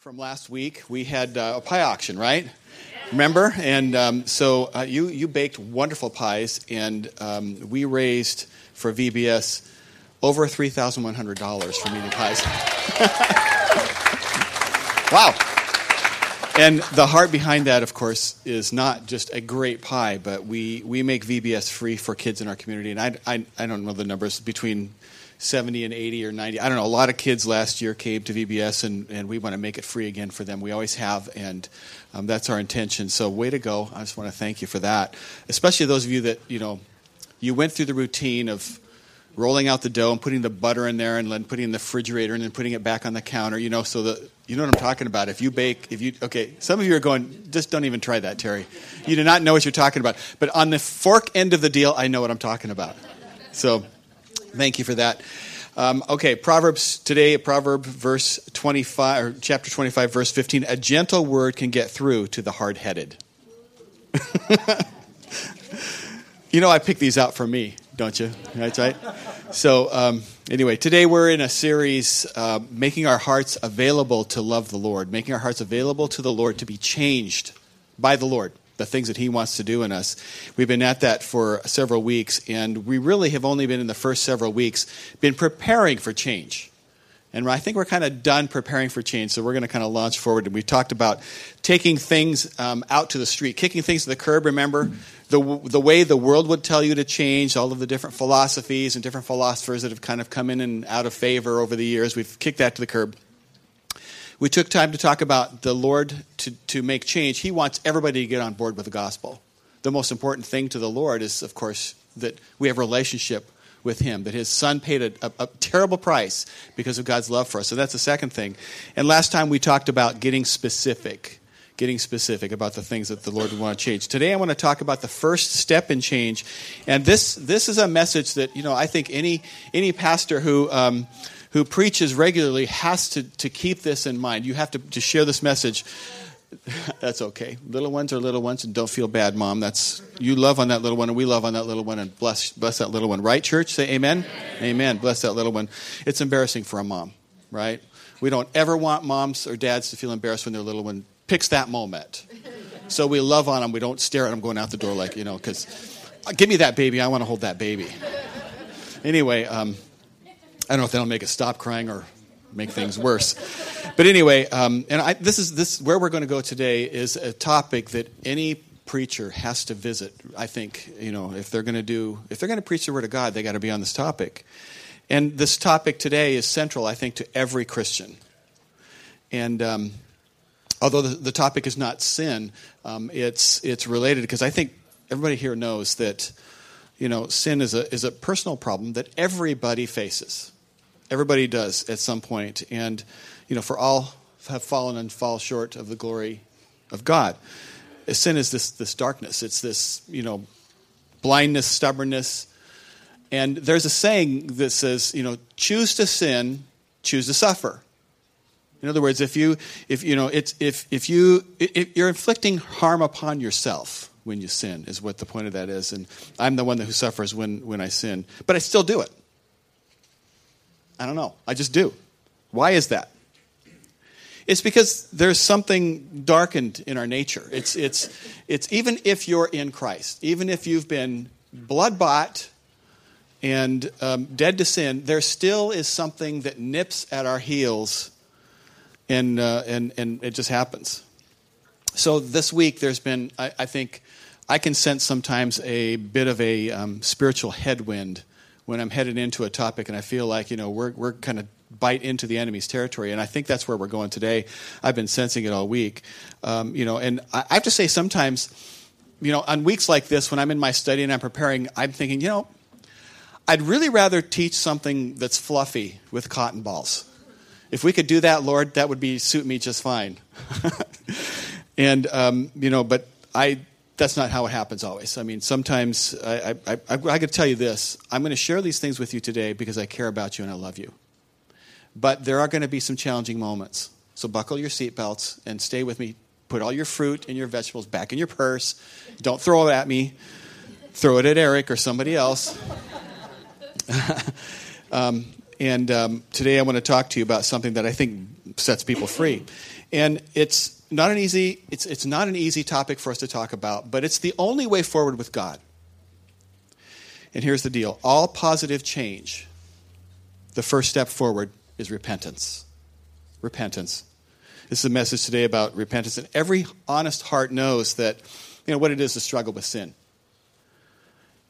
from last week. We had uh, a pie auction, right? Remember? And um, so uh, you, you baked wonderful pies, and um, we raised for VBS over $3,100 from eating pies. wow. And the heart behind that, of course, is not just a great pie, but we, we make VBS free for kids in our community. And I, I, I don't know the numbers between 70 and 80 or 90. I don't know. A lot of kids last year came to VBS, and, and we want to make it free again for them. We always have, and um, that's our intention. So, way to go. I just want to thank you for that. Especially those of you that, you know, you went through the routine of rolling out the dough and putting the butter in there and then putting in the refrigerator and then putting it back on the counter, you know, so that you know what I'm talking about. If you bake, if you, okay, some of you are going, just don't even try that, Terry. You do not know what you're talking about. But on the fork end of the deal, I know what I'm talking about. So, Thank you for that. Um, okay, Proverbs today, proverb verse 25, or chapter 25, verse 15. A gentle word can get through to the hard headed. you know, I pick these out for me, don't you? That's right. So, um, anyway, today we're in a series uh, making our hearts available to love the Lord, making our hearts available to the Lord to be changed by the Lord the things that He wants to do in us. We've been at that for several weeks, and we really have only been in the first several weeks been preparing for change. And I think we're kind of done preparing for change, so we're going to kind of launch forward. And we talked about taking things um, out to the street, kicking things to the curb. Remember the the way the world would tell you to change, all of the different philosophies and different philosophers that have kind of come in and out of favor over the years. We've kicked that to the curb we took time to talk about the Lord to, to make change. He wants everybody to get on board with the gospel. The most important thing to the Lord is, of course, that we have a relationship with Him, that His Son paid a, a, a terrible price because of God's love for us. So that's the second thing. And last time we talked about getting specific getting specific about the things that the Lord would want to change. Today I want to talk about the first step in change. And this this is a message that, you know, I think any any pastor who um, who preaches regularly has to, to keep this in mind. You have to, to share this message. That's okay. Little ones are little ones, and don't feel bad, Mom. That's you love on that little one, and we love on that little one, and bless bless that little one. Right, church? Say amen. Amen. amen. Bless that little one. It's embarrassing for a mom, right? We don't ever want moms or dads to feel embarrassed when their little one picks that moment. So we love on them. We don't stare at them going out the door like you know, because give me that baby. I want to hold that baby. Anyway. Um, I don't know if that'll make it stop crying or make things worse. But anyway, um, and I, this is this where we're going to go today is a topic that any preacher has to visit. I think you know if they're going to do if they're going to preach the word of God, they got to be on this topic. And this topic today is central, I think, to every Christian. And um, although the, the, topic is not sin, um, it's it's related because I think everybody here knows that you know sin is a is a personal problem that everybody faces. Everybody does at some point. And, you know, for all have fallen and fall short of the glory of God. Sin is this, this darkness. It's this, you know, blindness, stubbornness. And there's a saying that says, you know, choose to sin, choose to suffer. In other words, if you, if you know, it's if if you if you're inflicting harm upon yourself when you sin, is what the point of that is. And I'm the one who suffers when when I sin, but I still do it. I don't know. I just do. Why is that? It's because there's something darkened in our nature. It's, it's, it's even if you're in Christ, even if you've been blood bought and um, dead to sin, there still is something that nips at our heels and, uh, and, and it just happens. So this week, there's been, I, I think, I can sense sometimes a bit of a um, spiritual headwind when I'm headed into a topic and I feel like, you know, we're, we're kind of bite into the enemy's territory. And I think that's where we're going today. I've been sensing it all week. Um, you know, and I have to say sometimes, you know, on weeks like this, when I'm in my study and I'm preparing, I'm thinking, you know, I'd really rather teach something that's fluffy with cotton balls. If we could do that, Lord, that would be suit me just fine. and um, you know, but I that's not how it happens always. I mean, sometimes I, I, I, I to tell you this. I'm going to share these things with you today because I care about you and I love you. But there are going to be some challenging moments. So buckle your seatbelts and stay with me. Put all your fruit and your vegetables back in your purse. Don't throw it at me. Throw it at Eric or somebody else. um, and um, today I want to talk to you about something that I think sets people free. And it's not an easy it's it's not an easy topic for us to talk about, but it's the only way forward with God. And here's the deal. All positive change, the first step forward is repentance. Repentance. This is a message today about repentance, and every honest heart knows that you know what it is to struggle with sin.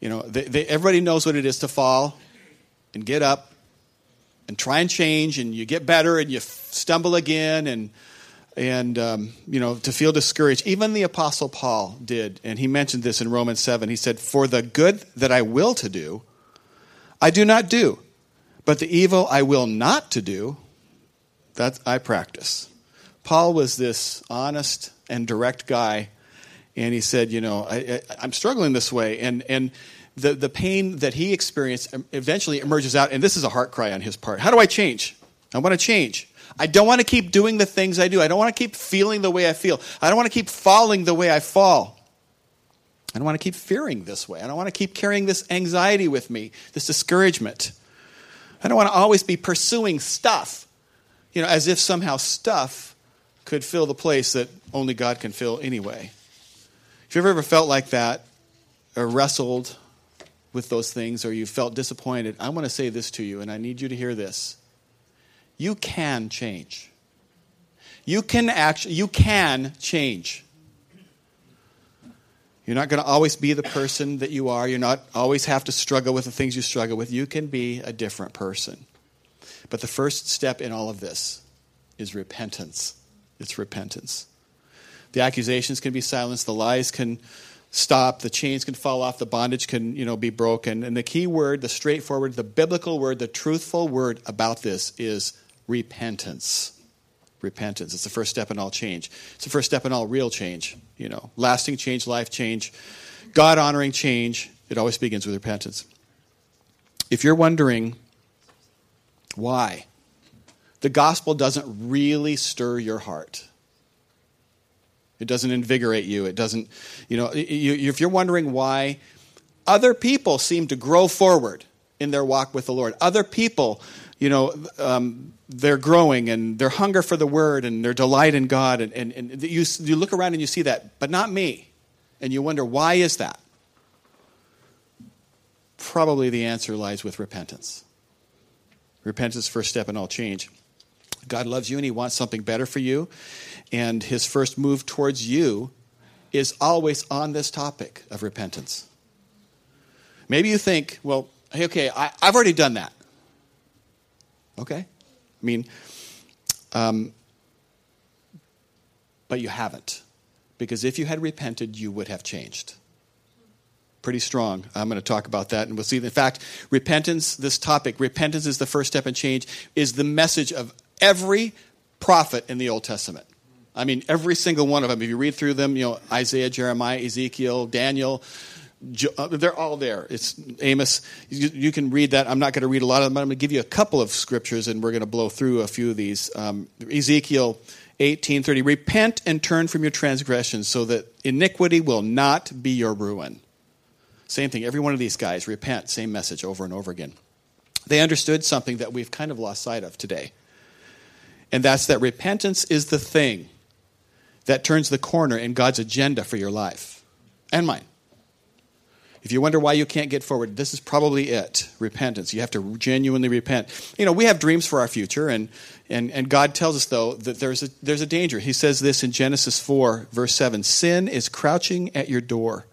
You know, they, they, everybody knows what it is to fall and get up and try and change, and you get better and you stumble again, and and um, you know to feel discouraged. Even the apostle Paul did, and he mentioned this in Romans seven. He said, "For the good that I will to do, I do not do, but the evil I will not to do, that I practice." Paul was this honest and direct guy and he said, you know, I, am struggling this way, and and the the pain that he experienced eventually emerges out, and this is a heart cry on his part. How do I change? I want to change. I don't want to keep doing the things I do. I don't want to keep feeling the way I feel. I don't want to keep falling the way I fall. I don't want to keep fearing this way. I don't want to keep carrying this anxiety with me, this discouragement. I don't want to always be pursuing stuff, you know, as if somehow stuff could fill the place that only God can fill anyway. If you've ever felt like that or wrestled with those things or you felt disappointed, I want to say this to you, and I need you to hear this. You can change. You can actually you can change. You're not going to always be the person that you are. You're not always have to struggle with the things you struggle with. You can be a different person. But the first step in all of this is repentance. It's repentance. The accusations can be silenced, the lies can stop, the chains can fall off, the bondage can, you know, be broken. And the key word, the straightforward, the biblical word, the truthful word about this is repentance. Repentance. It's the first step in all change. It's the first step in all real change, you know. Lasting change, life change, God honoring change. It always begins with repentance. If you're wondering why the gospel doesn't really stir your heart, it doesn't invigorate you. It doesn't, you know, if you're wondering why other people seem to grow forward in their walk with the Lord, other people, you know, um, they're growing and their hunger for the word and their delight in God, and, and, and you, you look around and you see that, but not me. And you wonder, why is that? Probably the answer lies with repentance. Repentance, first step in all change. God loves you and He wants something better for you. And His first move towards you is always on this topic of repentance. Maybe you think, well, okay, I, have already done that. Okay? I mean, um, but you haven't. Because if you had repented, you would have changed. Pretty strong. I'm going to talk about that, and we'll see. In fact, repentance, this topic, repentance is the first step in change, is the message of every prophet in the Old Testament. I mean, every single one of them. If you read through them, you know, Isaiah, Jeremiah, Ezekiel, Daniel, they're all there. It's Amos. You, you, can read that. I'm not going to read a lot of them, but I'm going to give you a couple of scriptures, and we're going to blow through a few of these. Um, Ezekiel 18:30. Repent and turn from your transgressions, so that iniquity will not be your ruin. Same thing. Every one of these guys repent. Same message over and over again. They understood something that we've kind of lost sight of today and that's that repentance is the thing that turns the corner in God's agenda for your life and mine. If you wonder why you can't get forward, this is probably it repentance. You have to genuinely repent. You know, we have dreams for our future, and, and, and God tells us, though, that there's a, there's a danger. He says this in Genesis 4, verse 7 Sin is crouching at your door.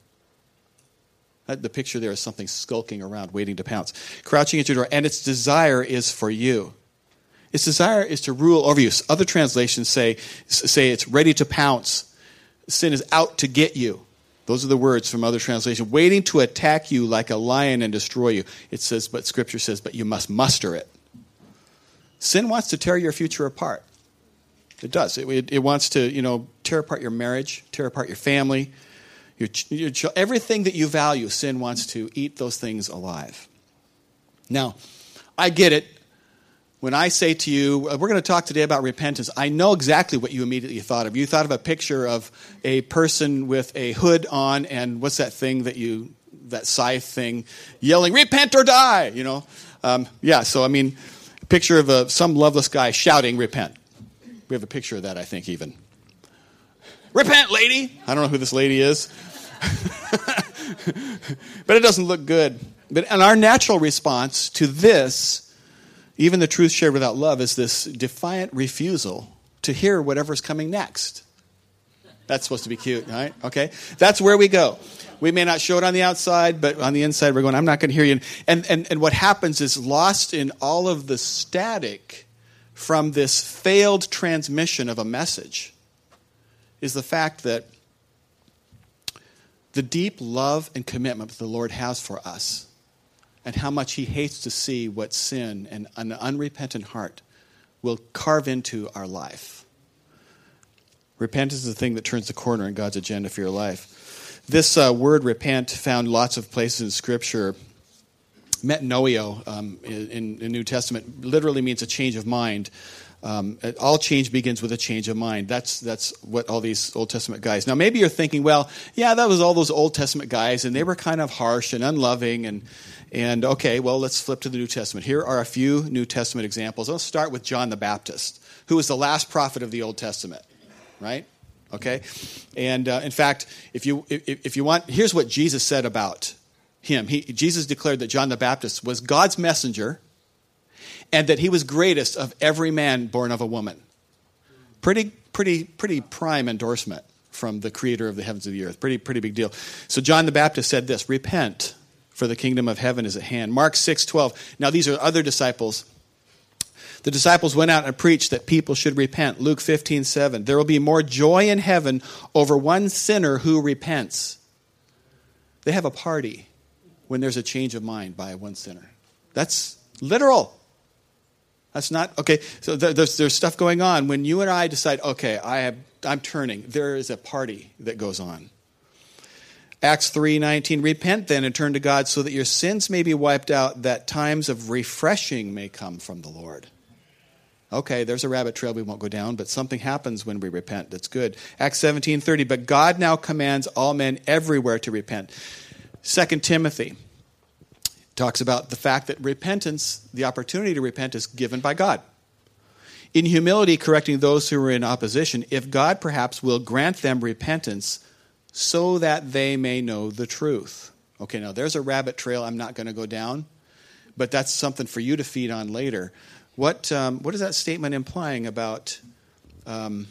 The picture there is something skulking around, waiting to pounce. Crouching at your door, and its desire is for you. Its desire is to rule over you. Other translations say, say it's ready to pounce. Sin is out to get you. Those are the words from other translations. Waiting to attack you like a lion and destroy you. It says, but Scripture says, but you must muster it. Sin wants to tear your future apart. It does. It, it, it wants to, you know, tear apart your marriage, tear apart your family, your, your, everything that you value. Sin wants to eat those things alive. Now, I get it when I say to you, uh, we're going to talk today about repentance, I know exactly what you immediately thought of. You thought of a picture of a person with a hood on and what's that thing that you, that scythe thing, yelling, repent or die, you know? Um, yeah, so I mean, picture of a, some loveless guy shouting, repent. We have a picture of that, I think, even. Repent, lady! I don't know who this lady is. but it doesn't look good. But and our natural response to this, even the truth shared without love, is this defiant refusal to hear whatever's coming next. That's supposed to be cute, right? Okay. That's where we go. We may not show it on the outside, but on the inside, we're going, I'm not going to hear you. And, and, and what happens is lost in all of the static from this failed transmission of a message is the fact that the deep love and commitment that the Lord has for us and how much He hates to see what sin and an unrepentant heart will carve into our life. Repentance is the thing that turns the corner in God's agenda for your life. This uh, word repent found lots of places in Scripture. Metanoeo um, in the New Testament literally means a change of mind. Um, all change begins with a change of mind. That's that's what all these Old Testament guys. Now, maybe you're thinking, well, yeah, that was all those Old Testament guys, and they were kind of harsh and unloving, and and okay, well, let's flip to the New Testament. Here are a few New Testament examples. Let's start with John the Baptist, who was the last prophet of the Old Testament right? Okay? And uh, in fact, if you, if, if you want, here's what Jesus said about him. He, Jesus declared that John the Baptist was God's messenger and that he was greatest of every man born of a woman. Pretty, pretty, pretty prime endorsement from the creator of the heavens and the earth. Pretty, pretty big deal. So John the Baptist said this Repent, for the kingdom of heaven is at hand. Mark 6 12. Now, these are other disciples the disciples went out and preached that people should repent. Luke 15, 7. There will be more joy in heaven over one sinner who repents. They have a party when there's a change of mind by one sinner. That's literal. That's not, okay, so there's, there's stuff going on. When you and I decide, okay, I have, I'm turning, there is a party that goes on. Acts 3:19 Repent then and turn to God so that your sins may be wiped out that times of refreshing may come from the Lord. Okay, there's a rabbit trail we won't go down, but something happens when we repent. That's good. Acts 17:30, but God now commands all men everywhere to repent. 2 Timothy talks about the fact that repentance, the opportunity to repent is given by God. In humility correcting those who are in opposition, if God perhaps will grant them repentance so that they may know the truth. Okay, now there's a rabbit trail I'm not going to go down, but that's something for you to feed on later. What, um, what is that statement implying about um,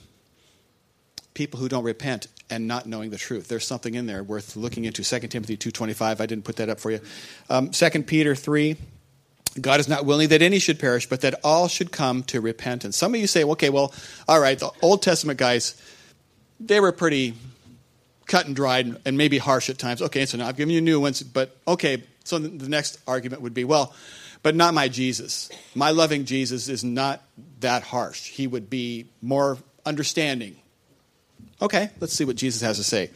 people who don't repent and not knowing the truth? There's something in there worth looking into. 2 Timothy 2.25, I didn't put that up for you. Um, 2 Peter 3, God is not willing that any should perish, but that all should come to repentance. Some of you say, okay, well, all right, the Old Testament guys, they were pretty cut and dried and maybe harsh at times. Okay, so now I've given you new ones, but okay, so the next argument would be, well, but not my Jesus. My loving Jesus is not that harsh. He would be more understanding. Okay, let's see what Jesus has to say.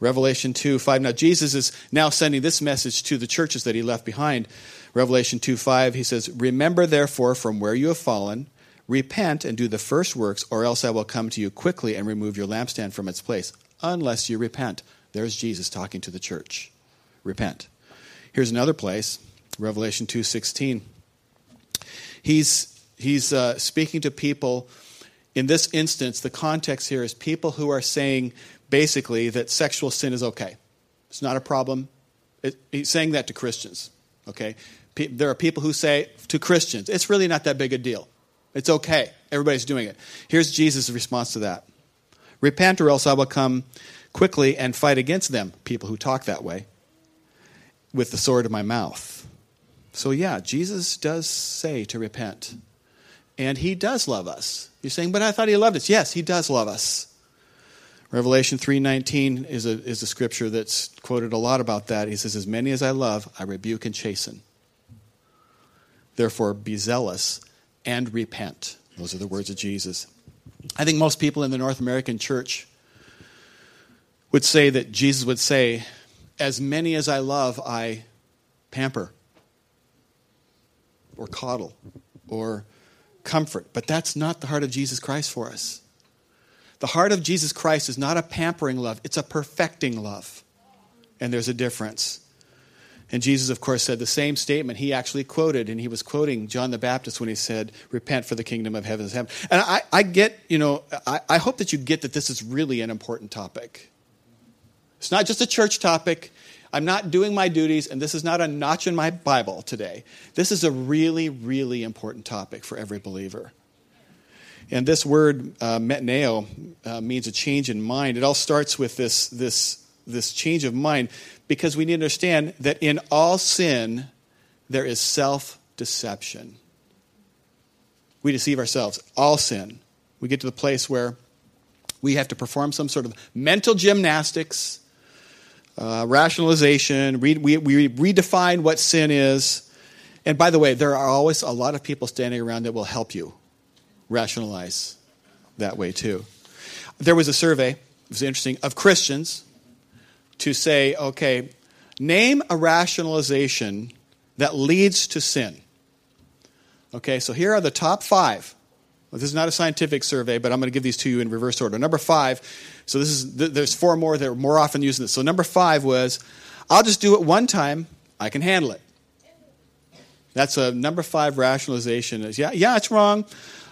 Revelation 2 5. Now, Jesus is now sending this message to the churches that he left behind. Revelation 2 5, he says, Remember therefore from where you have fallen, repent and do the first works, or else I will come to you quickly and remove your lampstand from its place, unless you repent. There's Jesus talking to the church. Repent. Here's another place Revelation 2:16. He's he's uh, speaking to people in this instance the context here is people who are saying basically that sexual sin is okay. It's not a problem. It, he's saying that to Christians, okay? Pe- there are people who say to Christians, it's really not that big a deal. It's okay. Everybody's doing it. Here's Jesus' response to that. Repent or else I will come quickly and fight against them, people who talk that way, with the sword of my mouth. So, yeah, Jesus does say to repent. And he does love us. You're saying, but I thought he loved us. Yes, he does love us. Revelation 3.19 is a, is a scripture that's quoted a lot about that. He says, as many as I love, I rebuke and chasten. Therefore, be zealous and repent. Those are the words of Jesus. I think most people in the North American church would say that Jesus would say, as many as I love, I pamper or coddle or comfort. But that's not the heart of Jesus Christ for us. The heart of Jesus Christ is not a pampering love, it's a perfecting love. And there's a difference. And Jesus, of course, said the same statement. He actually quoted, and he was quoting John the Baptist when he said, Repent for the kingdom of heaven is heaven. And I, I get, you know, I, I hope that you get that this is really an important topic. It's not just a church topic. I'm not doing my duties, and this is not a notch in my Bible today. This is a really, really important topic for every believer. And this word, uh, metanoeo, uh, means a change in mind. It all starts with this, this, this change of mind because we need to understand that in all sin, there is self deception. We deceive ourselves. All sin. We get to the place where we have to perform some sort of mental gymnastics, uh, rationalization. we, we redefine what sin is. And by the way, there are always a lot of people standing around that will help you rationalize that way too. There was a survey, it was interesting, of Christians to say, okay, name a rationalization that leads to sin. Okay, so here are the top five. This is not a scientific survey, but I'm going to give these to you in reverse order. Number five, so this is there's four more that are more often using this. So number five was, I'll just do it one time, I can handle it. That's a number five rationalization. Is yeah, yeah, it's wrong.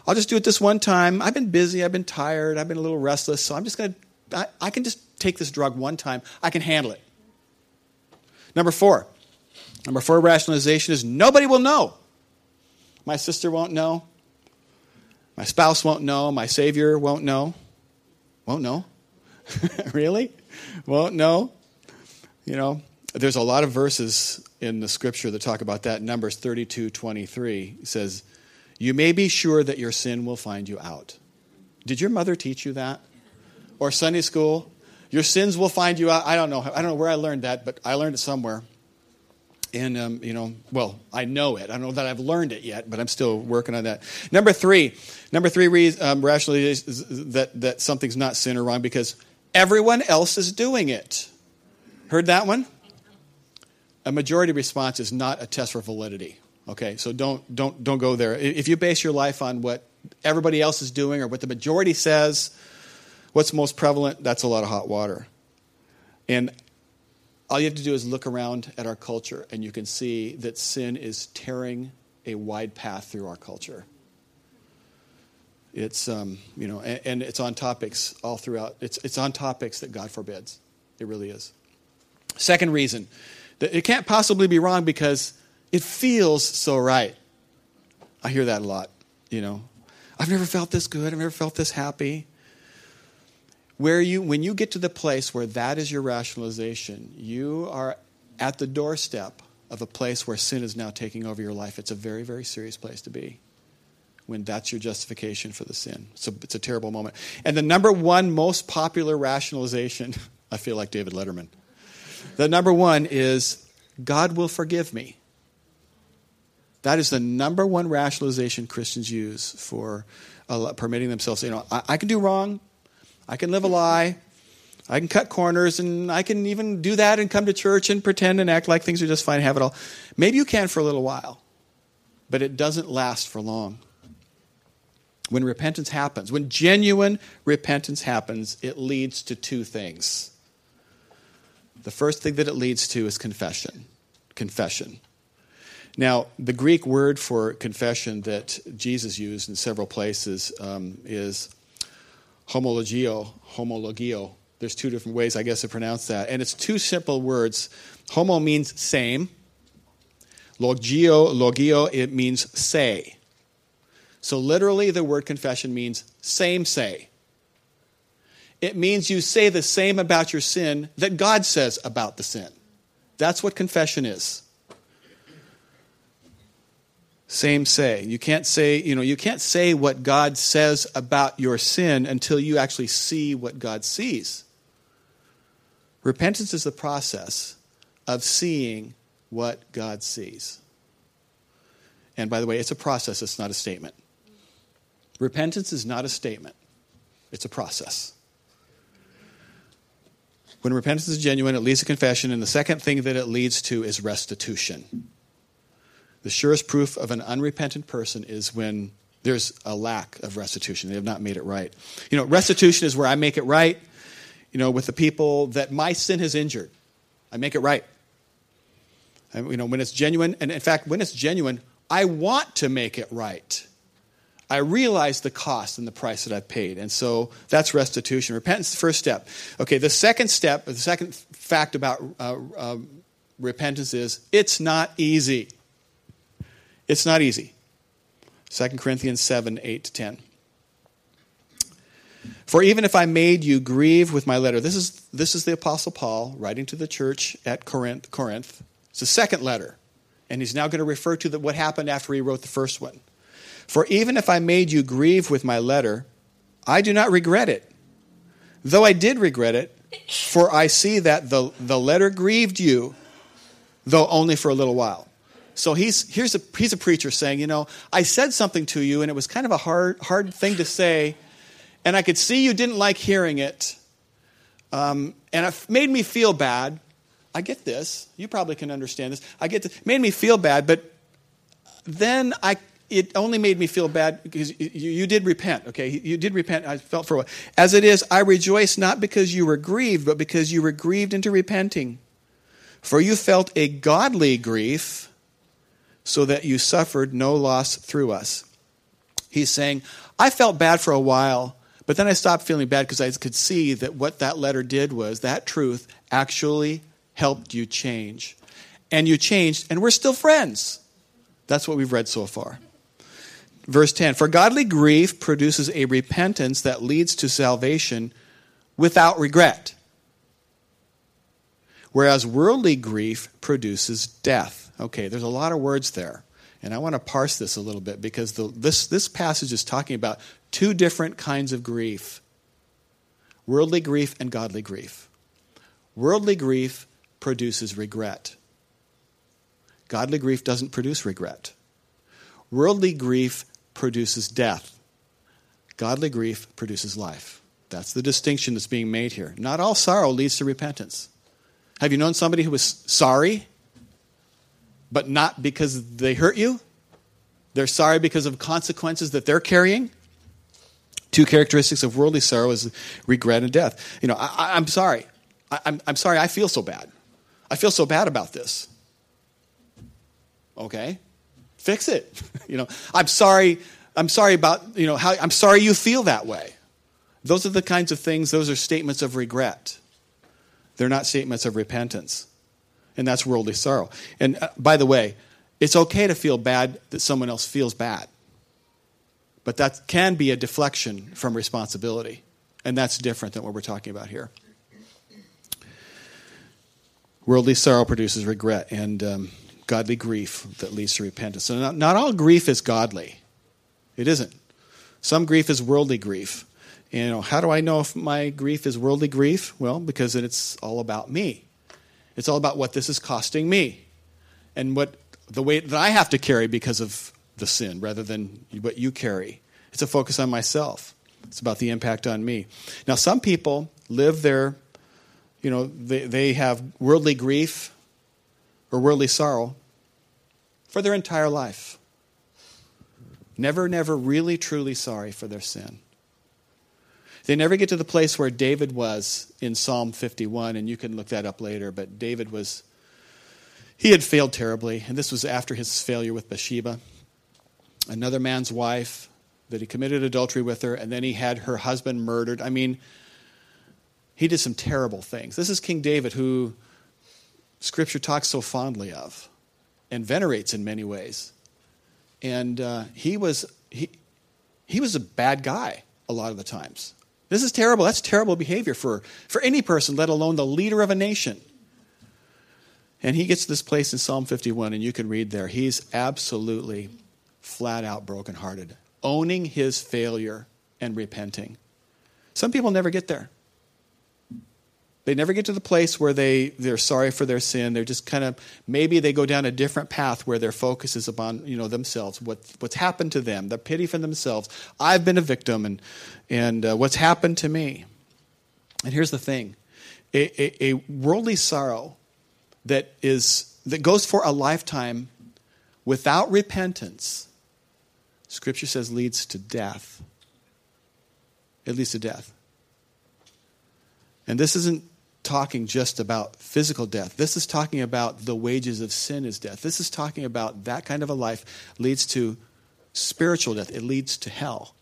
I'll just do it this one time. I've been busy. I've been tired. I've been a little restless. So I'm just going to, I can just take this drug one time. I can handle it. Number four. Number four rationalization is nobody will know. My sister won't know. My spouse won't know. My Savior won't know. Won't know. really? Won't know. You know, there's a lot of verses in the scripture that talk about that. Numbers 32 23 says, you may be sure that your sin will find you out. Did your mother teach you that? Or Sunday school? Your sins will find you out. I don't know. I don't know where I learned that, but I learned it somewhere. And, um, you know, well, I know it. I don't know that I've learned it yet, but I'm still working on that. Number three, number three reason, um, rationally is that, that something's not sin or wrong because everyone else is doing it. Heard that one? A majority response is not a test for validity. Okay, so don't don't don't go there. If you base your life on what everybody else is doing or what the majority says, what's most prevalent, that's a lot of hot water. And all you have to do is look around at our culture and you can see that sin is tearing a wide path through our culture. It's um, you know, and, and it's on topics all throughout. It's it's on topics that God forbids. It really is. Second reason that it can't possibly be wrong because it feels so right. I hear that a lot, you know. I've never felt this good. I've never felt this happy. Where you, when you get to the place where that is your rationalization, you are at the doorstep of a place where sin is now taking over your life. It's a very, very serious place to be when that's your justification for the sin. So it's a terrible moment. And the number one most popular rationalization, I feel like David Letterman. The number one is God will forgive me. That is the number one rationalization Christians use for permitting themselves. You know, I, I can do wrong, I can live a lie, I can cut corners, and I can even do that and come to church and pretend and act like things are just fine, have it all. Maybe you can for a little while, but it doesn't last for long. When repentance happens, when genuine repentance happens, it leads to two things. The first thing that it leads to is confession. Confession. Now, the Greek word for confession that Jesus used in several places um, is homologio, homologio. There's two different ways, I guess, to pronounce that. And it's two simple words. Homo means same. Logio, logio, it means say. So literally, the word confession means same say. It means you say the same about your sin that God says about the sin. That's what confession is same say. You can't say, you know, you can't say what God says about your sin until you actually see what God sees. Repentance is the process of seeing what God sees. And by the way, it's a process, it's not a statement. Repentance is not a statement, it's a process. When repentance is genuine, it leads to confession, and the second thing that it leads to is restitution. The surest proof of an unrepentant person is when there's a lack of restitution. They have not made it right. You know, restitution is where I make it right, you know, with the people that my sin has injured. I make it right. You know, when it's genuine, and in fact, when it's genuine, I want to make it right. I realize the cost and the price that I've paid. And so that's restitution. Repentance, is the first step. Okay, the second step, the second fact about uh, uh, repentance is it's not easy. It's not easy. 2 Corinthians 7 8 to 10. For even if I made you grieve with my letter, this is, this is the Apostle Paul writing to the church at Corinth. Corinth. It's the second letter. And he's now going to refer to the, what happened after he wrote the first one. For even if I made you grieve with my letter, I do not regret it. Though I did regret it, for I see that the, the letter grieved you, though only for a little while. So he's, here's a, he's a preacher saying, you know, I said something to you, and it was kind of a hard, hard thing to say, and I could see you didn't like hearing it, um, and it made me feel bad. I get this. You probably can understand this. I get this. Made me feel bad, but then I it only made me feel bad because you, you, did repent, okay? You did repent. I felt for a while. As it is, I rejoice not because you were grieved, but because you were grieved into repenting. For you felt a godly grief, so that you suffered no loss through us. He's saying, I felt bad for a while, but then I stopped feeling bad because I could see that what that letter did was that truth actually helped you change. And you changed, and we're still friends. That's what we've read so far. Verse 10 For godly grief produces a repentance that leads to salvation without regret, whereas worldly grief produces death. Okay, there's a lot of words there. And I want to parse this a little bit because the, this, this passage is talking about two different kinds of grief worldly grief and godly grief. Worldly grief produces regret, godly grief doesn't produce regret. Worldly grief produces death. Godly grief produces life. That's the distinction that's being made here. Not all sorrow leads to repentance. Have you known somebody who was sorry, but not because they hurt you? They're sorry because of consequences that they're carrying? Two characteristics of worldly sorrow is regret and death. You know, I, am sorry. I, I'm, I'm sorry I feel so bad. I feel so bad about this. Okay, fix it. you know, I'm sorry. I'm sorry about you know how. I'm sorry you feel that way. Those are the kinds of things. Those are statements of regret. They're not statements of repentance, and that's worldly sorrow. And uh, by the way, it's okay to feel bad that someone else feels bad, but that can be a deflection from responsibility, and that's different than what we're talking about here. Worldly sorrow produces regret, and um, godly grief that leads to repentance. So, not, not all grief is godly. It isn't. Some grief is worldly grief. You know, how do I know if my grief is worldly grief? Well, because it's all about me. It's all about what this is costing me and what the weight that I have to carry because of the sin rather than what you carry. It's a focus on myself. It's about the impact on me. Now, some people live their, you know, they, they have worldly grief or worldly sorrow for their entire life. Never, never really, truly sorry for their sin. They never get to the place where David was in Psalm 51, and you can look that up later, but David was, he had failed terribly, and this was after his failure with Bathsheba, another man's wife, that he committed adultery with her, and then he had her husband murdered. I mean, he did some terrible things. This is King David, who Scripture talks so fondly of and venerates in many ways. And uh, he was he he was a bad guy a lot of the times. This is terrible. That's terrible behavior for, for any person, let alone the leader of a nation. And he gets to this place in Psalm 51, and you can read there. He's absolutely flat out brokenhearted, owning his failure and repenting. Some people never get there. They never get to the place where they, they're sorry for their sin. They're just kind of, maybe they go down a different path where their focus is upon, you know, themselves, what, what's happened to them, the pity for themselves. I've been a victim and, and uh, what's happened to me. And here's the thing a, a, a worldly sorrow that, is, that goes for a lifetime without repentance, Scripture says leads to death. It leads to death. And this isn't talking just about physical death. This is talking about the wages of sin is death. This is talking about that kind of a life leads to spiritual death, it leads to hell.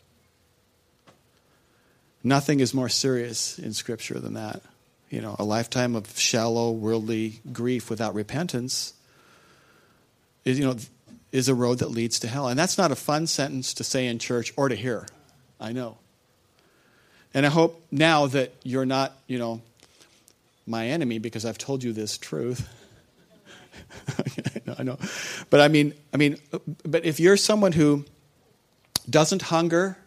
Nothing is more serious in Scripture than that. You know, a lifetime of shallow, worldly grief without repentance is, you know, is a road that leads to hell. And that's not a fun sentence to say in church or to hear. I know. And I hope now that you're not, you know, my enemy because I've told you this truth. I know. But I mean, I mean, but if you're someone who doesn't hunger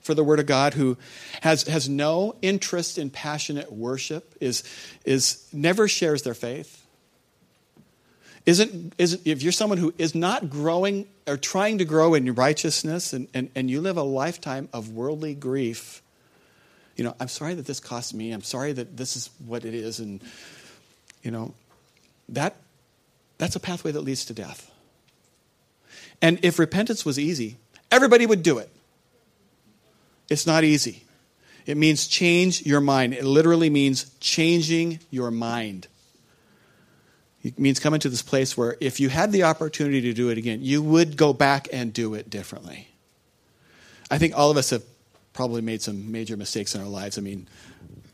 for the Word of God, who has, has no interest in passionate worship, is, is never shares their faith, isn't, isn't, if you're someone who is not growing or trying to grow in righteousness and, and, and you live a lifetime of worldly grief, you know, I'm sorry that this cost me. I'm sorry that this is what it is. And, you know, that, that's a pathway that leads to death. And if repentance was easy, everybody would do it. It's not easy. It means change your mind. It literally means changing your mind. It means coming to this place where if you had the opportunity to do it again, you would go back and do it differently. I think all of us have probably made some major mistakes in our lives. I mean,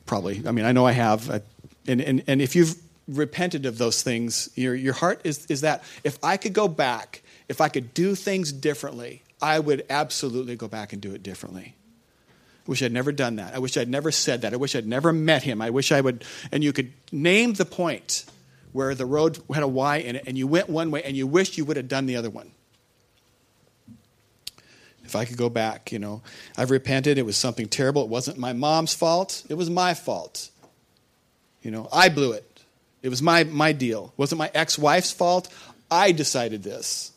probably. I mean, I know I have. And, and, and if you've repented of those things, your, your heart is, is that if I could go back, if I could do things differently, I would absolutely go back and do it differently. I wish I'd never done that. I wish I'd never said that. I wish I'd never met him. I wish I would. And you could name the point where the road had a Y in it, and you went one way, and you wished you would have done the other one. If I could go back, you know, I've repented. It was something terrible. It wasn't my mom's fault. It was my fault. You know, I blew it. It was my, my deal. It wasn't my ex wife's fault. I decided this.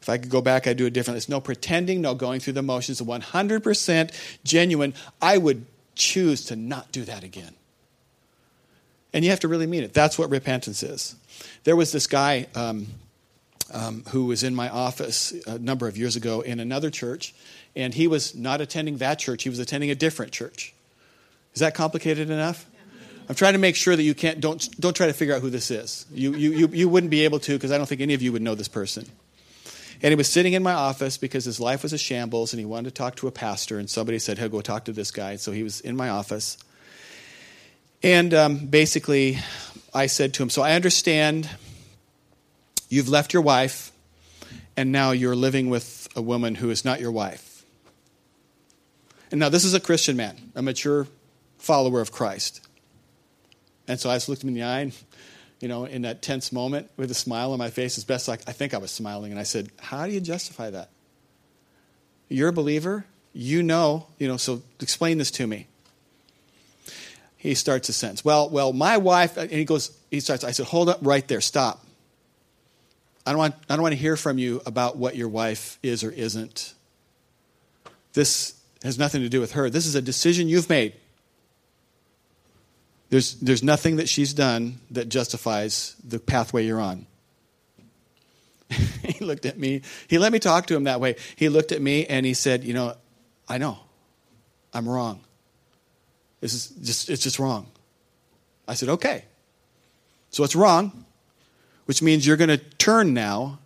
If I could go back, I'd do it differently. There's no pretending, no going through the motions. 100% genuine. I would choose to not do that again. And you have to really mean it. That's what repentance is. There was this guy um, um, who was in my office a number of years ago in another church, and he was not attending that church, he was attending a different church. Is that complicated enough? I'm trying to make sure that you can't, don't, don't try to figure out who this is. You, you, you, you wouldn't be able to because I don't think any of you would know this person. And he was sitting in my office because his life was a shambles and he wanted to talk to a pastor. And somebody said, Hey, go talk to this guy. So he was in my office. And um, basically, I said to him, So I understand you've left your wife, and now you're living with a woman who is not your wife. And now, this is a Christian man, a mature follower of Christ. And so I just looked him in the eye, and, you know, in that tense moment with a smile on my face, as best I, I think I was smiling, and I said, How do you justify that? You're a believer. You know, you know, so explain this to me he starts to sense. Well, well, my wife, and he goes, he starts, I said, hold up right there, stop. I don't want, I don't want to hear from you about what your wife is or isn't. This has nothing to do with her. This is a decision you've made. There's, there's nothing that she's done that justifies the pathway you're on. he looked at me. He let me talk to him that way. He looked at me and he said, You know, I know. I'm wrong. This is just, it's just wrong. I said, okay. So it's wrong, which means you're going to turn now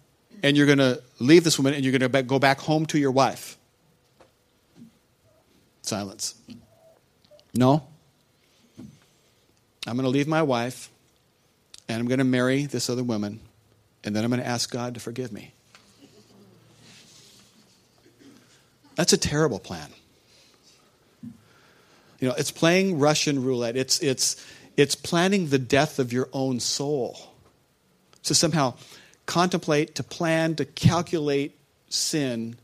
and you're going to leave this woman and you're going to go back home to your wife. Silence. No. I'm going to leave my wife and I'm going to marry this other woman and then I'm going to ask God to forgive me. That's a terrible plan. You know, it's playing Russian roulette. It's, it's, it's planning the death of your own soul. To somehow contemplate, to plan, to calculate sin,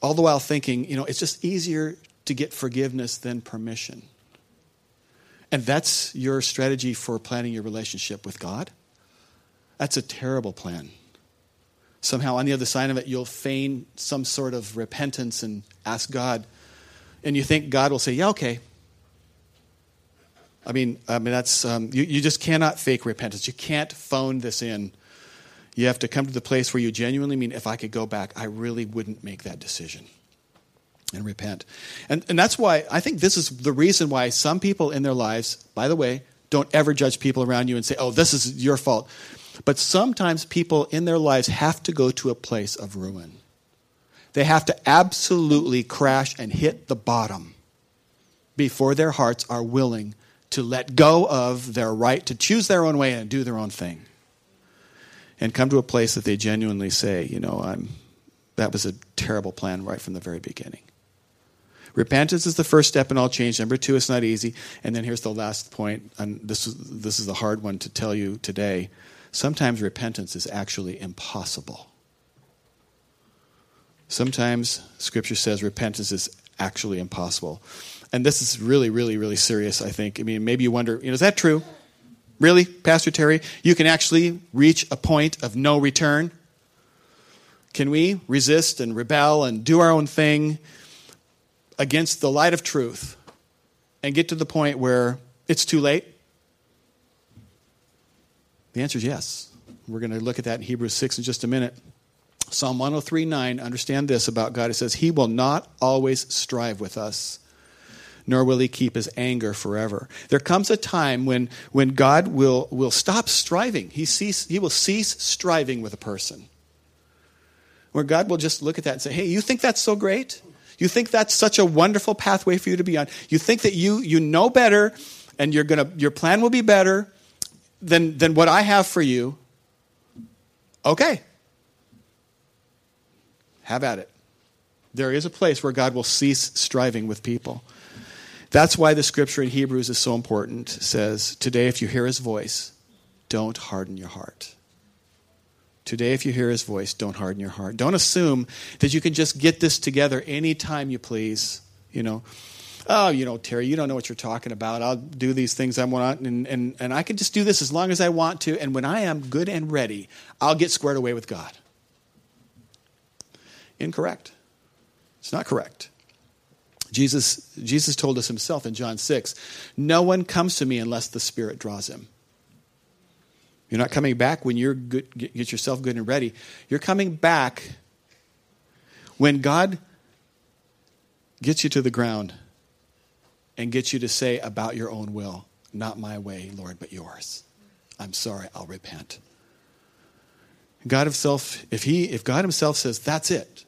all the while thinking, you know, it's just easier to get forgiveness than permission. And that's your strategy for planning your relationship with God? That's a terrible plan. Somehow, on the other side of it, you'll feign some sort of repentance and ask God and you think God will say, yeah, okay. I mean, I mean that's um, you, you just cannot fake repentance. You can't phone this in. You have to come to the place where you genuinely mean, if I could go back, I really wouldn't make that decision. and repent. And, and that's why I think this is the reason why some people in their lives, by the way, don't ever judge people around you and say, oh, this is your fault. But sometimes people in their lives have to go to a place of ruin. They have to absolutely crash and hit the bottom before their hearts are willing to let go of their right to choose their own way and do their own thing. And come to a place that they genuinely say, you know, I'm, that was a terrible plan right from the very beginning. Repentance is the first step in all change. Number two, it's not easy. And then here's the last point, and this is, this is the hard one to tell you today. Sometimes repentance is actually impossible. Sometimes Scripture says repentance is actually impossible. And this is really, really, really serious, I think. I mean, maybe you wonder, you know, is that true? Really, Pastor Terry? You can actually reach a point of no return? Can we resist and rebel and do our own thing against the light of truth and get to the point where it's too late? The answer is yes. We're going to look at that in Hebrews 6 in just a minute. Psalm 103 9, understand this about God. It says, He will not always strive with us, nor will He keep His anger forever. There comes a time when, when God will, will stop striving. He, cease, he will cease striving with a person. Where God will just look at that and say, Hey, you think that's so great? You think that's such a wonderful pathway for you to be on? You think that you, you know better and you're gonna, your plan will be better than, than what I have for you? Okay. Have at it. There is a place where God will cease striving with people. That's why the scripture in Hebrews is so important. It says, Today, if you hear his voice, don't harden your heart. Today, if you hear his voice, don't harden your heart. Don't assume that you can just get this together anytime you please. You know, oh, you know, Terry, you don't know what you're talking about. I'll do these things I want, and, and, and I can just do this as long as I want to. And when I am good and ready, I'll get squared away with God. Incorrect. It's not correct. Jesus, Jesus told us himself in John 6 No one comes to me unless the Spirit draws him. You're not coming back when good, get yourself good and ready. You're coming back when God gets you to the ground and gets you to say about your own will, Not my way, Lord, but yours. I'm sorry, I'll repent. God himself, if he if God himself says that's it,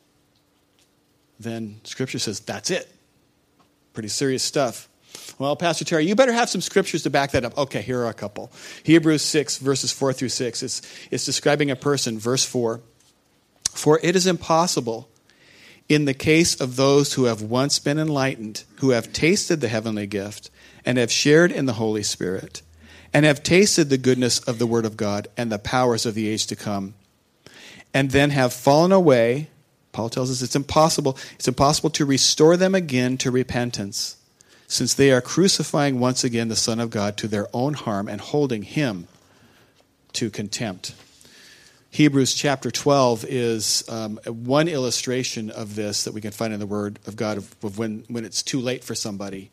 then scripture says that's it. Pretty serious stuff. Well, Pastor Terry, you better have some scriptures to back that up. Okay, here are a couple. Hebrews 6, verses 4 through 6. It's, it's describing a person, verse 4. For it is impossible in the case of those who have once been enlightened, who have tasted the heavenly gift, and have shared in the Holy Spirit, and have tasted the goodness of the Word of God and the powers of the age to come, and then have fallen away, Paul tells us it's impossible. It's impossible to restore them again to repentance, since they are crucifying once again the Son of God to their own harm and holding him to contempt. Hebrews chapter 12 is um, one illustration of this that we can find in the Word of God of, of, when, when it's too late for somebody.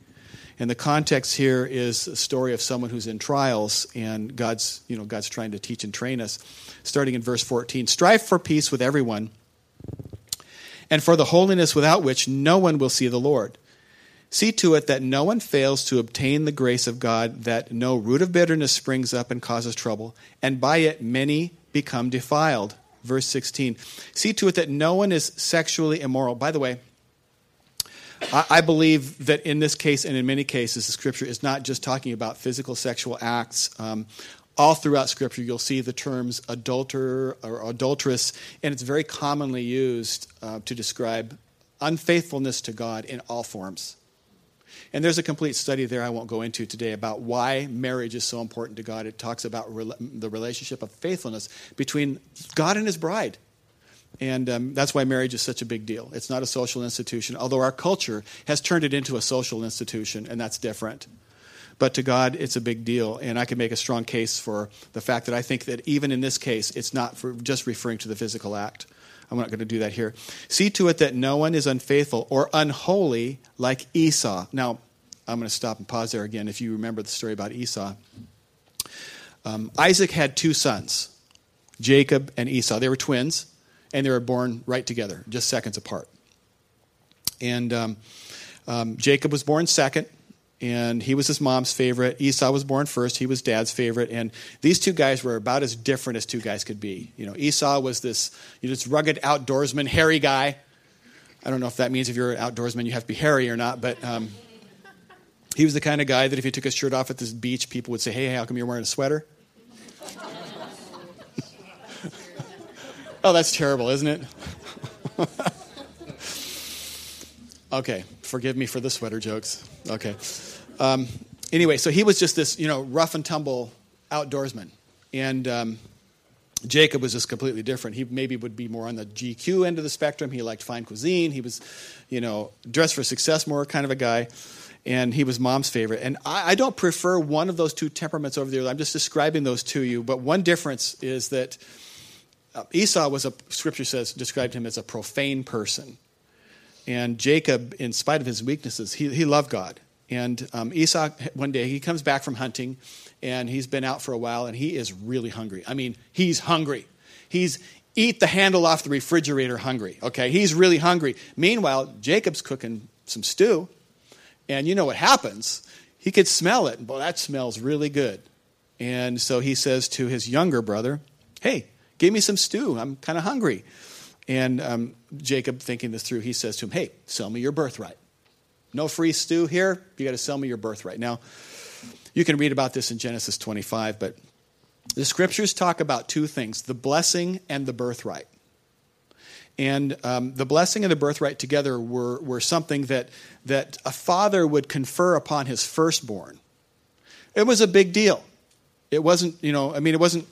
And the context here is a story of someone who's in trials, and God's, you know, God's trying to teach and train us. Starting in verse 14 Strive for peace with everyone, and for the holiness without which no one will see the Lord. See to it that no one fails to obtain the grace of God, that no root of bitterness springs up and causes trouble, and by it many become defiled. Verse 16. See to it that no one is sexually immoral. By the way, I, believe that in this case and in many cases, the scripture is not just talking about physical sexual acts. Um, all throughout scripture, you'll see the terms adulterer or adulteress, and it's very commonly used uh, to describe unfaithfulness to God in all forms. And there's a complete study there I won't go into today about why marriage is so important to God. It talks about re- the relationship of faithfulness between God and his bride. And um, that's why marriage is such a big deal. It's not a social institution, although our culture has turned it into a social institution, and that's different. But to God, it's a big deal. And I can make a strong case for the fact that I think that even in this case, it's not just referring to the physical act. I'm not going to do that here. See to it that no one is unfaithful or unholy like Esau. Now, I'm going to stop and pause there again if you remember the story about Esau. Um, Isaac had two sons, Jacob and Esau. They were twins, and they were born right together, just seconds apart. And um, um, Jacob was born second, and he was his mom's favorite. Esau was born first; he was dad's favorite. And these two guys were about as different as two guys could be. You know, Esau was this you know, this rugged outdoorsman, hairy guy. I don't know if that means if you're an outdoorsman you have to be hairy or not, but um, he was the kind of guy that if he took his shirt off at this beach, people would say, "Hey, how come you're wearing a sweater?" oh, that's terrible, isn't it? okay, forgive me for the sweater jokes. Okay. Um, anyway, so he was just this, you know, rough and tumble outdoorsman. And um, Jacob was just completely different. He maybe would be more on the GQ end of the spectrum. He liked fine cuisine. He was, you know, dressed for success more kind of a guy. And he was mom's favorite. And I, I don't prefer one of those two temperaments over the other. I'm just describing those to you. But one difference is that uh, Esau was a, scripture says, described him as a profane person. And Jacob, in spite of his weaknesses, he, he loved God. And um, Esau, one day, he comes back from hunting, and he's been out for a while, and he is really hungry. I mean, he's hungry. He's eat the handle off the refrigerator hungry, okay? He's really hungry. Meanwhile, Jacob's cooking some stew, and you know what happens? He could smell it. Well, that smells really good. And so he says to his younger brother, Hey, give me some stew. I'm kind of hungry. And um, Jacob, thinking this through, he says to him, Hey, sell me your birthright. No free stew here. You got to sell me your birthright. Now, you can read about this in Genesis 25, but the scriptures talk about two things the blessing and the birthright. And um, the blessing and the birthright together were, were something that, that a father would confer upon his firstborn. It was a big deal. It wasn't, you know, I mean, it wasn't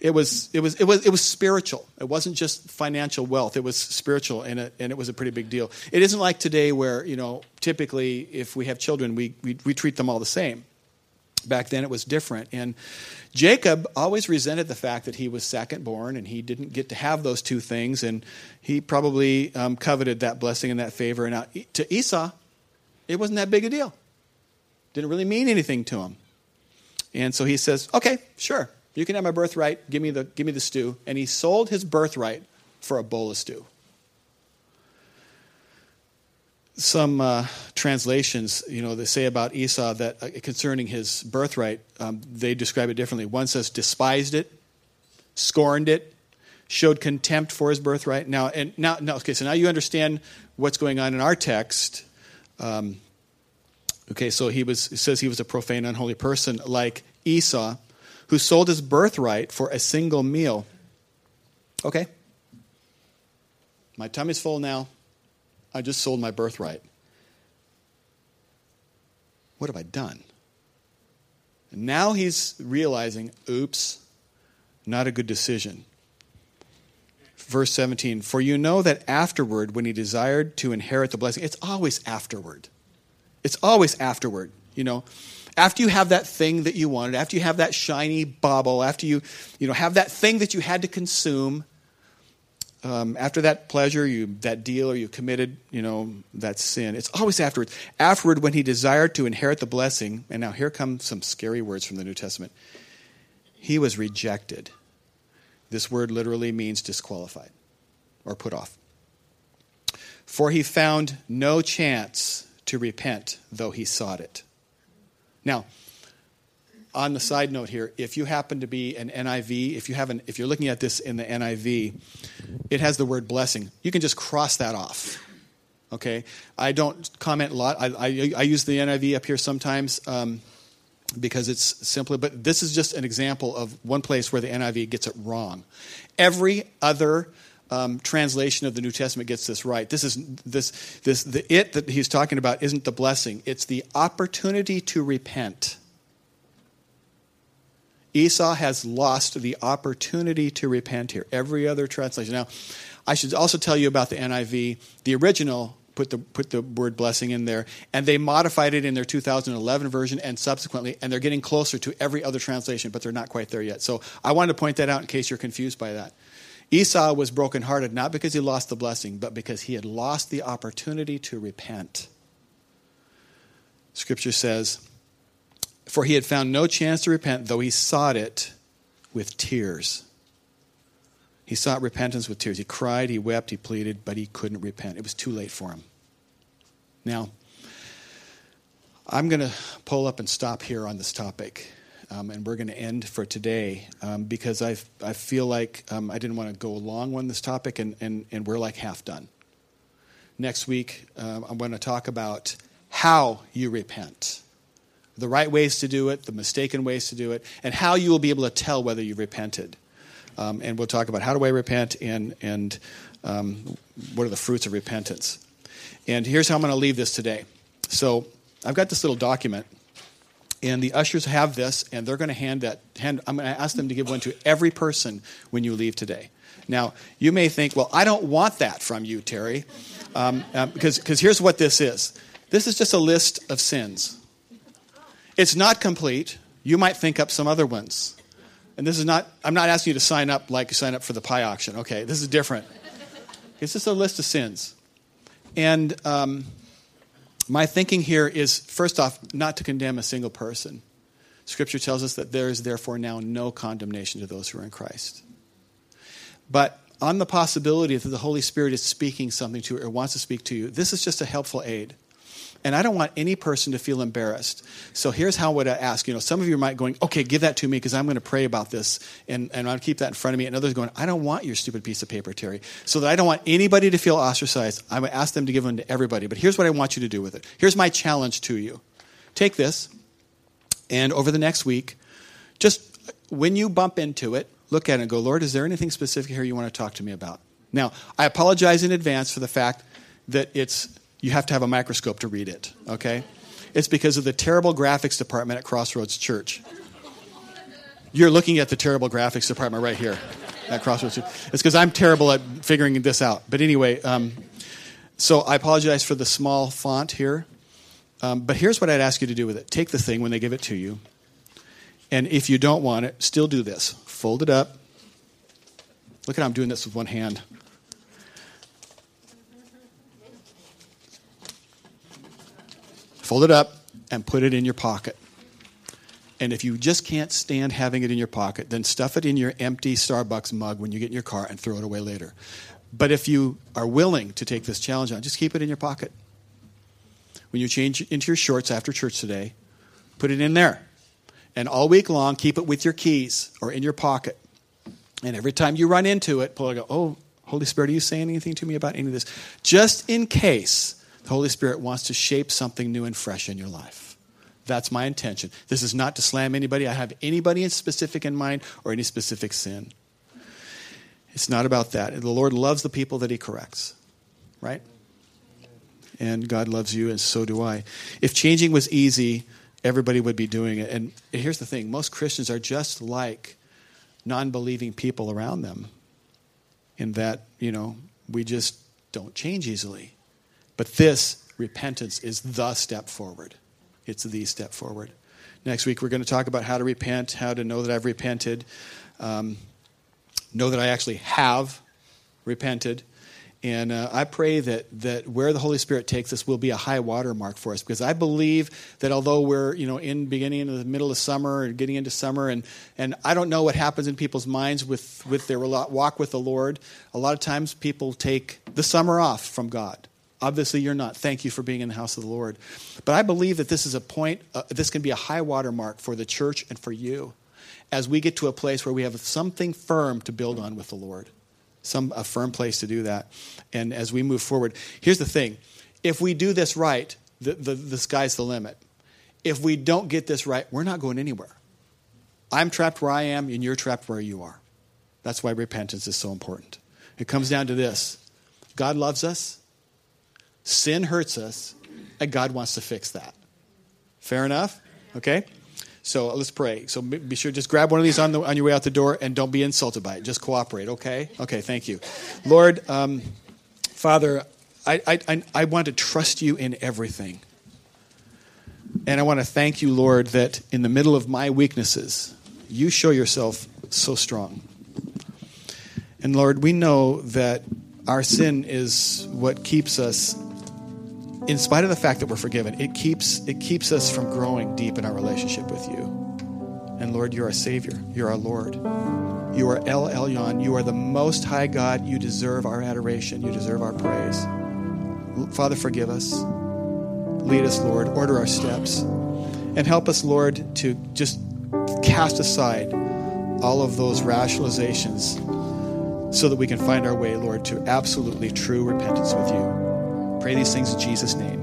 it was it was it was it was spiritual. It wasn't just financial wealth. It was spiritual, and it, and it was a pretty big deal. It isn't like today where you know typically if we have children we, we we treat them all the same. Back then it was different, and Jacob always resented the fact that he was second born and he didn't get to have those two things, and he probably um, coveted that blessing and that favor. And to Esau, it wasn't that big a deal. Didn't really mean anything to him. And so he says, "Okay, sure, you can have my birthright. Give me the, give me the stew. And he sold his birthright for a bowl of stew. Some uh, translations, you know, they say about Esau that uh, concerning his birthright, um, they describe it differently. One says despised it, scorned it, showed contempt for his birthright. Now, and now, now okay, so now you understand what's going on in our text. Um, okay, so he was says he was a profane, unholy person like Esau who sold his birthright for a single meal. Okay. My tummy's full now. I just sold my birthright. What have I done? And now he's realizing, oops, not a good decision. Verse 17, for you know that afterward, when he desired to inherit the blessing, it's always afterward. It's always afterward, you know after you have that thing that you wanted, after you have that shiny bauble, after you, you know, have that thing that you had to consume, um, after that pleasure, you that deal, or you committed, you know, that sin. It's always afterwards. Afterward, when he desired to inherit the blessing, and now here come some scary words from the New Testament. He was rejected. This word literally means disqualified or put off. For he found no chance to repent, though he sought it. Now, on the side note here, if you happen to be an NIV, if you have an, if you're looking at this in the NIV, it has the word blessing. You can just cross that off. Okay, I don't comment a lot. I, I, I use the NIV up here sometimes um, because it's simply, but this is just an example of one place where the NIV gets it wrong. Every other um, translation of the New Testament gets this right. This is this this the it that he's talking about isn't the blessing; it's the opportunity to repent. Esau has lost the opportunity to repent here. Every other translation. Now, I should also tell you about the NIV. The original put the put the word blessing in there, and they modified it in their 2011 version and subsequently, and they're getting closer to every other translation, but they're not quite there yet. So I wanted to point that out in case you're confused by that. Esau was brokenhearted not because he lost the blessing, but because he had lost the opportunity to repent. Scripture says, For he had found no chance to repent, though he sought it with tears. He sought repentance with tears. He cried, he wept, he pleaded, but he couldn't repent. It was too late for him. Now, I'm going to pull up and stop here on this topic. Um, and we're going to end for today um, because I I feel like um, I didn't want to go long on this topic, and, and, and we're like half done. Next week, I'm going to talk about how you repent, the right ways to do it, the mistaken ways to do it, and how you will be able to tell whether you've repented. Um, and we'll talk about how do I repent and and um, what are the fruits of repentance. And here's how I'm going to leave this today. So I've got this little document and the ushers have this, and they're going to hand that. Hand, I'm going to ask them to give one to every person when you leave today. Now, you may think, well, I don't want that from you, Terry, um, um, because because here's what this is. This is just a list of sins. It's not complete. You might think up some other ones. And this is not, I'm not asking you to sign up like you sign up for the pie auction. Okay, this is different. It's just a list of sins. And um, my thinking here is first off, not to condemn a single person. Scripture tells us that there is therefore now no condemnation to those who are in Christ. But on the possibility that the Holy Spirit is speaking something to you or wants to speak to you, this is just a helpful aid. And I don't want any person to feel embarrassed. So here's how would I ask. You know, some of you might going, okay, give that to me because I'm going to pray about this and, and I'll keep that in front of me. And others going, I don't want your stupid piece of paper, Terry. So that I don't want anybody to feel ostracized, I would ask them to give them to everybody. But here's what I want you to do with it. Here's my challenge to you. Take this, and over the next week, just when you bump into it, look at it and go, Lord, is there anything specific here you want to talk to me about? Now, I apologize in advance for the fact that it's you have to have a microscope to read it, okay? It's because of the terrible graphics department at Crossroads Church. You're looking at the terrible graphics department right here at Crossroads Church. It's because I'm terrible at figuring this out. But anyway, um, so I apologize for the small font here. Um, but here's what I'd ask you to do with it take the thing when they give it to you. And if you don't want it, still do this fold it up. Look at how I'm doing this with one hand. Fold it up and put it in your pocket. And if you just can't stand having it in your pocket, then stuff it in your empty Starbucks mug when you get in your car and throw it away later. But if you are willing to take this challenge on, just keep it in your pocket. When you change into your shorts after church today, put it in there. And all week long, keep it with your keys or in your pocket. And every time you run into it, pull it go, oh, Holy Spirit, are you saying anything to me about any of this? Just in case the Holy Spirit wants to shape something new and fresh in your life. That's my intention. This is not to slam anybody. I have anybody in specific in mind or any specific sin. It's not about that. The Lord loves the people that He corrects, right? And God loves you, and so do I. If changing was easy, everybody would be doing it. And here's the thing most Christians are just like non believing people around them, in that, you know, we just don't change easily. But this repentance is the step forward. It's the step forward. Next week, we're going to talk about how to repent, how to know that I've repented, um, know that I actually have repented. And uh, I pray that, that where the Holy Spirit takes us will be a high water mark for us because I believe that although we're you know in beginning in the middle of summer and getting into summer and, and I don't know what happens in people's minds with, with their walk with the Lord, a lot of times people take the summer off from God. Obviously, you're not. Thank you for being in the house of the Lord. But I believe that this is a point, uh, this can be a high water mark for the church and for you as we get to a place where we have something firm to build on with the Lord, some a firm place to do that. And as we move forward, here's the thing if we do this right, the, the, the sky's the limit. If we don't get this right, we're not going anywhere. I'm trapped where I am, and you're trapped where you are. That's why repentance is so important. It comes down to this God loves us. Sin hurts us, and God wants to fix that. Fair enough? Okay? So let's pray. So be sure just grab one of these on, the, on your way out the door and don't be insulted by it. Just cooperate, okay? Okay, thank you. Lord, um, Father, I, I, I want to trust you in everything. And I want to thank you, Lord, that in the middle of my weaknesses, you show yourself so strong. And Lord, we know that our sin is what keeps us in spite of the fact that we're forgiven, it keeps, it keeps us from growing deep in our relationship with you. And Lord, you're our Savior. You're our Lord. You are El Elyon. You are the most high God. You deserve our adoration. You deserve our praise. Father, forgive us. Lead us, Lord. Order our steps. And help us, Lord, to just cast aside all of those rationalizations so that we can find our way, Lord, to absolutely true repentance with you. Pray these things in Jesus' name.